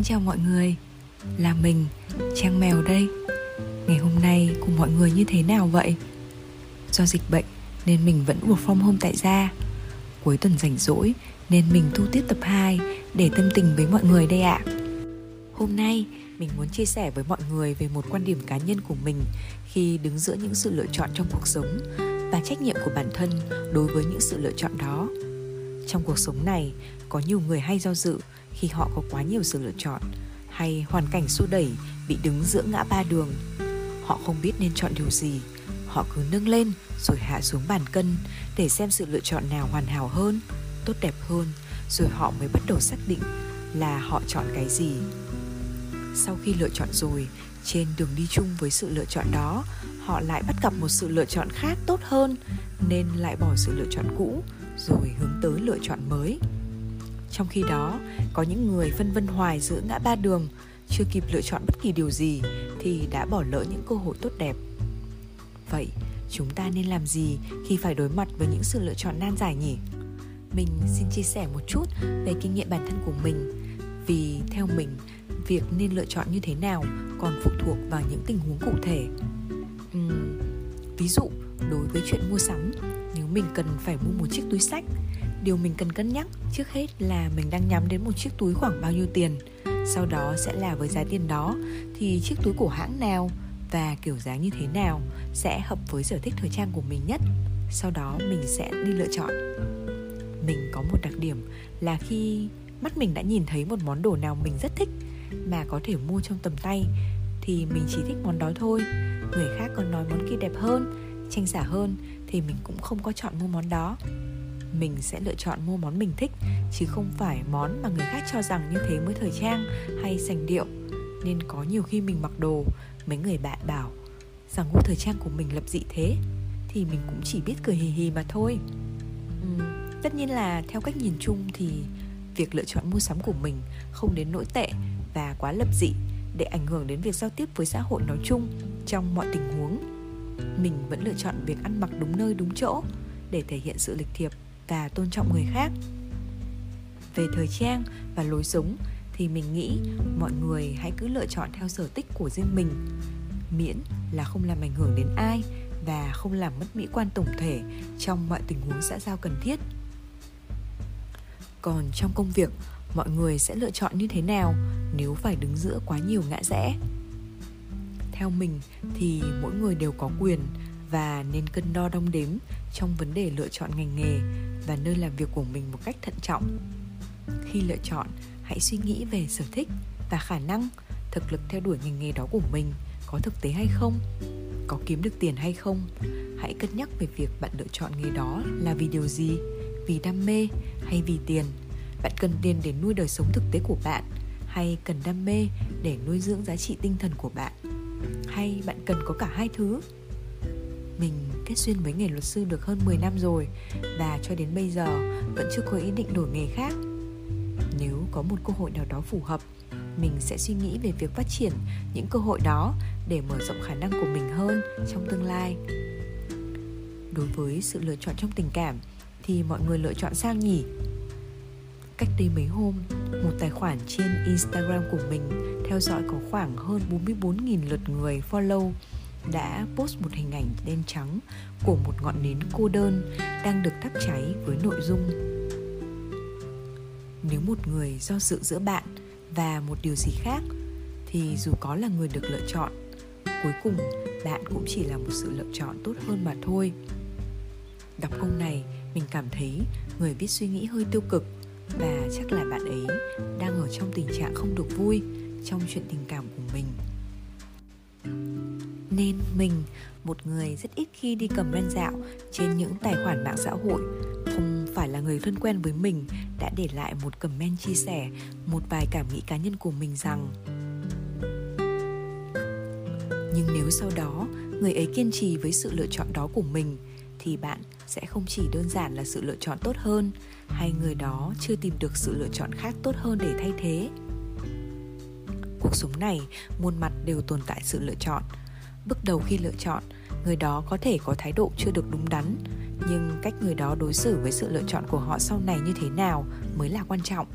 Xin chào mọi người. Là mình, Trang Mèo đây. Ngày hôm nay cùng mọi người như thế nào vậy? Do dịch bệnh nên mình vẫn work from home tại gia. Cuối tuần rảnh rỗi nên mình thu tiếp tập 2 để tâm tình với mọi người đây ạ. Hôm nay mình muốn chia sẻ với mọi người về một quan điểm cá nhân của mình khi đứng giữa những sự lựa chọn trong cuộc sống và trách nhiệm của bản thân đối với những sự lựa chọn đó. Trong cuộc sống này có nhiều người hay do dự khi họ có quá nhiều sự lựa chọn hay hoàn cảnh xô đẩy bị đứng giữa ngã ba đường. Họ không biết nên chọn điều gì. Họ cứ nâng lên rồi hạ xuống bàn cân để xem sự lựa chọn nào hoàn hảo hơn, tốt đẹp hơn, rồi họ mới bắt đầu xác định là họ chọn cái gì. Sau khi lựa chọn rồi, trên đường đi chung với sự lựa chọn đó, họ lại bắt gặp một sự lựa chọn khác tốt hơn nên lại bỏ sự lựa chọn cũ rồi hướng tới lựa chọn mới trong khi đó có những người phân vân hoài giữa ngã ba đường chưa kịp lựa chọn bất kỳ điều gì thì đã bỏ lỡ những cơ hội tốt đẹp. Vậy chúng ta nên làm gì khi phải đối mặt với những sự lựa chọn nan giải nhỉ? Mình xin chia sẻ một chút về kinh nghiệm bản thân của mình. Vì theo mình việc nên lựa chọn như thế nào còn phụ thuộc vào những tình huống cụ thể. Uhm, ví dụ đối với chuyện mua sắm nếu mình cần phải mua một chiếc túi sách điều mình cần cân nhắc trước hết là mình đang nhắm đến một chiếc túi khoảng bao nhiêu tiền. Sau đó sẽ là với giá tiền đó. Thì chiếc túi của hãng nào và kiểu dáng như thế nào sẽ hợp với sở thích thời trang của mình nhất. Sau đó mình sẽ đi lựa chọn. Mình có một đặc điểm là khi mắt mình đã nhìn thấy một món đồ nào mình rất thích mà có thể mua trong tầm tay, thì mình chỉ thích món đó thôi. Người khác còn nói món kia đẹp hơn, tranh giả hơn thì mình cũng không có chọn mua món đó mình sẽ lựa chọn mua món mình thích chứ không phải món mà người khác cho rằng như thế mới thời trang hay sành điệu. Nên có nhiều khi mình mặc đồ mấy người bạn bảo rằng gu thời trang của mình lập dị thế thì mình cũng chỉ biết cười hì hì mà thôi. Uhm, tất nhiên là theo cách nhìn chung thì việc lựa chọn mua sắm của mình không đến nỗi tệ và quá lập dị để ảnh hưởng đến việc giao tiếp với xã hội nói chung trong mọi tình huống. Mình vẫn lựa chọn việc ăn mặc đúng nơi đúng chỗ để thể hiện sự lịch thiệp và tôn trọng người khác. Về thời trang và lối sống thì mình nghĩ mọi người hãy cứ lựa chọn theo sở thích của riêng mình. Miễn là không làm ảnh hưởng đến ai và không làm mất mỹ quan tổng thể trong mọi tình huống xã giao cần thiết. Còn trong công việc, mọi người sẽ lựa chọn như thế nào nếu phải đứng giữa quá nhiều ngã rẽ? Theo mình thì mỗi người đều có quyền và nên cân đo đong đếm trong vấn đề lựa chọn ngành nghề và nơi làm việc của mình một cách thận trọng. Khi lựa chọn, hãy suy nghĩ về sở thích và khả năng, thực lực theo đuổi ngành nghề đó của mình có thực tế hay không, có kiếm được tiền hay không. Hãy cân nhắc về việc bạn lựa chọn nghề đó là vì điều gì, vì đam mê hay vì tiền. Bạn cần tiền để nuôi đời sống thực tế của bạn hay cần đam mê để nuôi dưỡng giá trị tinh thần của bạn? Hay bạn cần có cả hai thứ? Mình kết duyên với nghề luật sư được hơn 10 năm rồi và cho đến bây giờ vẫn chưa có ý định đổi nghề khác. Nếu có một cơ hội nào đó phù hợp, mình sẽ suy nghĩ về việc phát triển những cơ hội đó để mở rộng khả năng của mình hơn trong tương lai. Đối với sự lựa chọn trong tình cảm thì mọi người lựa chọn sao nhỉ? Cách đây mấy hôm, một tài khoản trên Instagram của mình theo dõi có khoảng hơn 44.000 lượt người follow đã post một hình ảnh đen trắng của một ngọn nến cô đơn đang được thắp cháy với nội dung. Nếu một người do dự giữa bạn và một điều gì khác, thì dù có là người được lựa chọn, cuối cùng bạn cũng chỉ là một sự lựa chọn tốt hơn mà thôi. Đọc câu này, mình cảm thấy người viết suy nghĩ hơi tiêu cực và chắc là bạn ấy đang ở trong tình trạng không được vui trong chuyện tình cảm của mình nên mình, một người rất ít khi đi cầm ren dạo trên những tài khoản mạng xã hội. Không phải là người thân quen với mình đã để lại một comment chia sẻ, một vài cảm nghĩ cá nhân của mình rằng. Nhưng nếu sau đó người ấy kiên trì với sự lựa chọn đó của mình, thì bạn sẽ không chỉ đơn giản là sự lựa chọn tốt hơn, hay người đó chưa tìm được sự lựa chọn khác tốt hơn để thay thế. Cuộc sống này, muôn mặt đều tồn tại sự lựa chọn bước đầu khi lựa chọn, người đó có thể có thái độ chưa được đúng đắn. Nhưng cách người đó đối xử với sự lựa chọn của họ sau này như thế nào mới là quan trọng.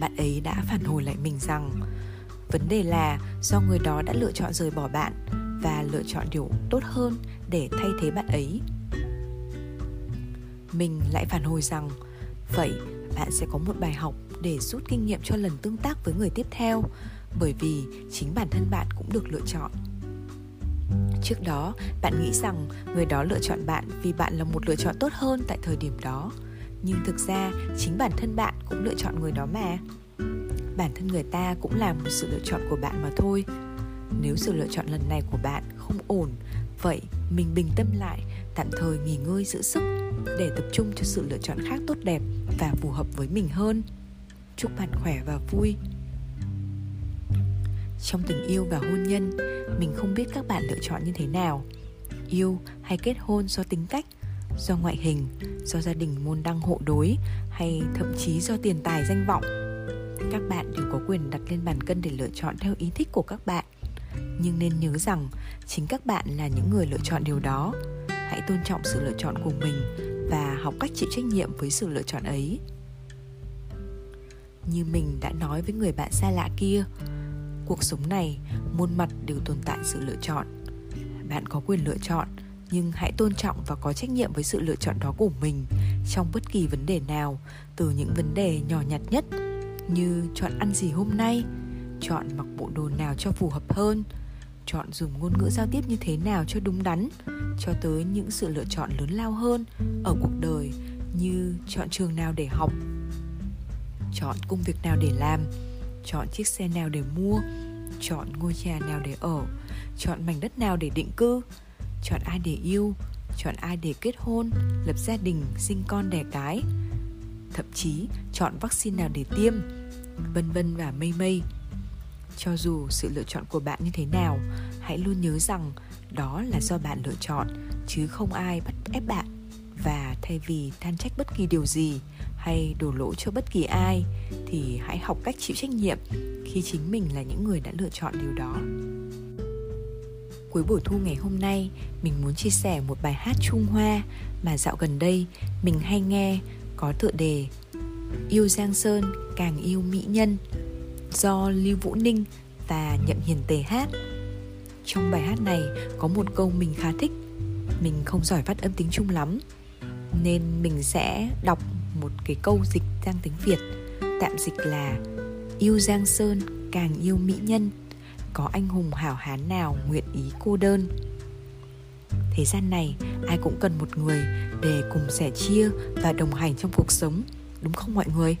Bạn ấy đã phản hồi lại mình rằng, vấn đề là do người đó đã lựa chọn rời bỏ bạn và lựa chọn điều tốt hơn để thay thế bạn ấy. Mình lại phản hồi rằng, vậy, bạn sẽ có một bài học để rút kinh nghiệm cho lần tương tác với người tiếp theo bởi vì chính bản thân bạn cũng được lựa chọn. Trước đó, bạn nghĩ rằng người đó lựa chọn bạn vì bạn là một lựa chọn tốt hơn tại thời điểm đó. Nhưng thực ra, chính bản thân bạn cũng lựa chọn người đó mà. Bản thân người ta cũng là một sự lựa chọn của bạn mà thôi. Nếu sự lựa chọn lần này của bạn không ổn, vậy mình bình tâm lại, tạm thời nghỉ ngơi giữ sức để tập trung cho sự lựa chọn khác tốt đẹp và phù hợp với mình hơn. Chúc bạn khỏe và vui trong tình yêu và hôn nhân, mình không biết các bạn lựa chọn như thế nào. Yêu hay kết hôn do tính cách, do ngoại hình, do gia đình môn đăng hộ đối, hay thậm chí do tiền tài danh vọng. Các bạn đều có quyền đặt lên bàn cân để lựa chọn theo ý thích của các bạn. Nhưng nên nhớ rằng, chính các bạn là những người lựa chọn điều đó. Hãy tôn trọng sự lựa chọn của mình và học cách chịu trách nhiệm với sự lựa chọn ấy. Như mình đã nói với người bạn xa lạ kia cuộc sống này muôn mặt đều tồn tại sự lựa chọn. Bạn có quyền lựa chọn, nhưng hãy tôn trọng và có trách nhiệm với sự lựa chọn đó của mình trong bất kỳ vấn đề nào, từ những vấn đề nhỏ nhặt nhất như chọn ăn gì hôm nay, chọn mặc bộ đồ nào cho phù hợp hơn, chọn dùng ngôn ngữ giao tiếp như thế nào cho đúng đắn, cho tới những sự lựa chọn lớn lao hơn ở cuộc đời như chọn trường nào để học, chọn công việc nào để làm chọn chiếc xe nào để mua, chọn ngôi nhà nào để ở, chọn mảnh đất nào để định cư, chọn ai để yêu, chọn ai để kết hôn, lập gia đình, sinh con, đẻ cái, thậm chí chọn vaccine nào để tiêm, vân vân và mây mây. Cho dù sự lựa chọn của bạn như thế nào, hãy luôn nhớ rằng đó là do bạn lựa chọn, chứ không ai bắt ép bạn. Và thay vì than trách bất kỳ điều gì hay đổ lỗi cho bất kỳ ai thì hãy học cách chịu trách nhiệm khi chính mình là những người đã lựa chọn điều đó. Cuối buổi thu ngày hôm nay, mình muốn chia sẻ một bài hát trung hoa mà dạo gần đây mình hay nghe có tựa đề yêu giang sơn càng yêu mỹ nhân do lưu vũ ninh và nhậm hiền tề hát. Trong bài hát này có một câu mình khá thích, mình không giỏi phát âm tiếng trung lắm, nên mình sẽ đọc một cái câu dịch sang tiếng việt. Tạm dịch là, yêu giang sơn càng yêu mỹ nhân, có anh hùng hảo hán nào nguyện ý cô đơn? Thế gian này, ai cũng cần một người để cùng sẻ chia và đồng hành trong cuộc sống, đúng không mọi người?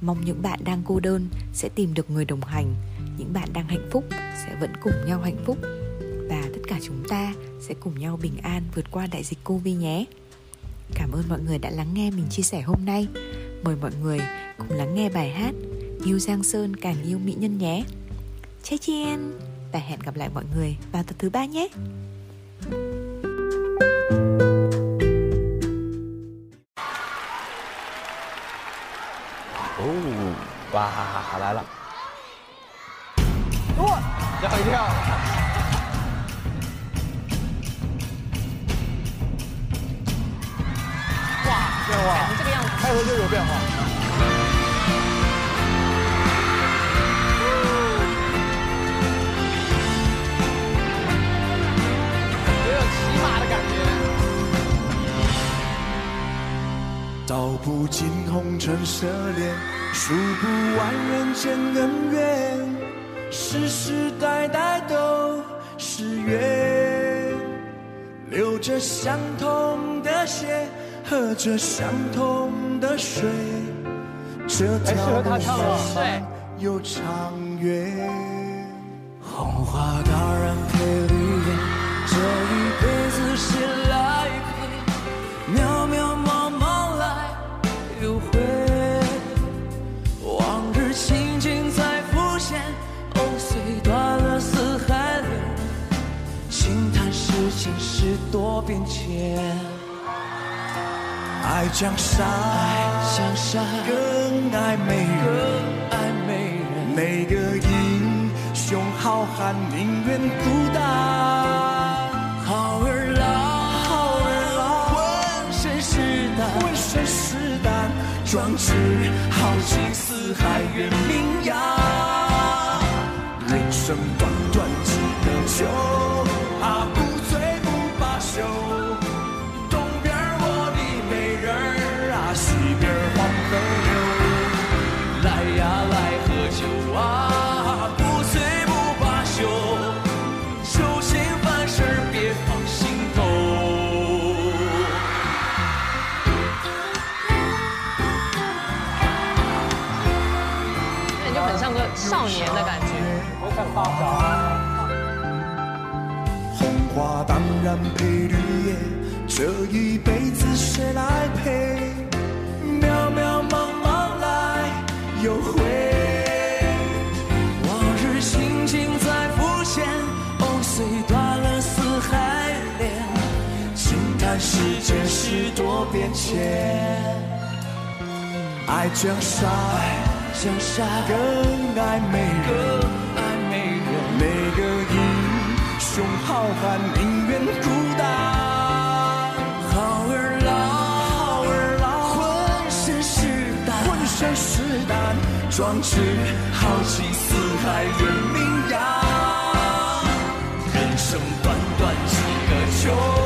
Mong những bạn đang cô đơn sẽ tìm được người đồng hành, những bạn đang hạnh phúc sẽ vẫn cùng nhau hạnh phúc. Và tất cả chúng ta sẽ cùng nhau bình an vượt qua đại dịch covid nhé. Cảm ơn mọi người đã lắng nghe mình chia sẻ hôm nay. Mời mọi người cùng lắng nghe bài hát Yêu Giang Sơn càng yêu mỹ nhân nhé. Chai chiên và hẹn gặp lại mọi người vào tập thứ ba nhé. Oh, wow, lại lắm. 红尘奢恋，数不完人间恩怨，世世代代都是缘。流着相同的血，喝着相同的水，这条路上有长远。红花当然配变迁。爱江山，更爱美人，每个英雄好汉宁愿孤单。好儿郎，浑身是胆。壮志豪情四海远名扬。人生短短几个秋，这一辈子谁来陪？渺渺茫茫来又回，往日情景再浮现，藕，虽断了丝还连，轻叹世间事多变迁。爱江山，江山更爱美人，更爱美人。每个英雄好汉宁愿孤壮志豪情四海远名扬人生短短几个秋。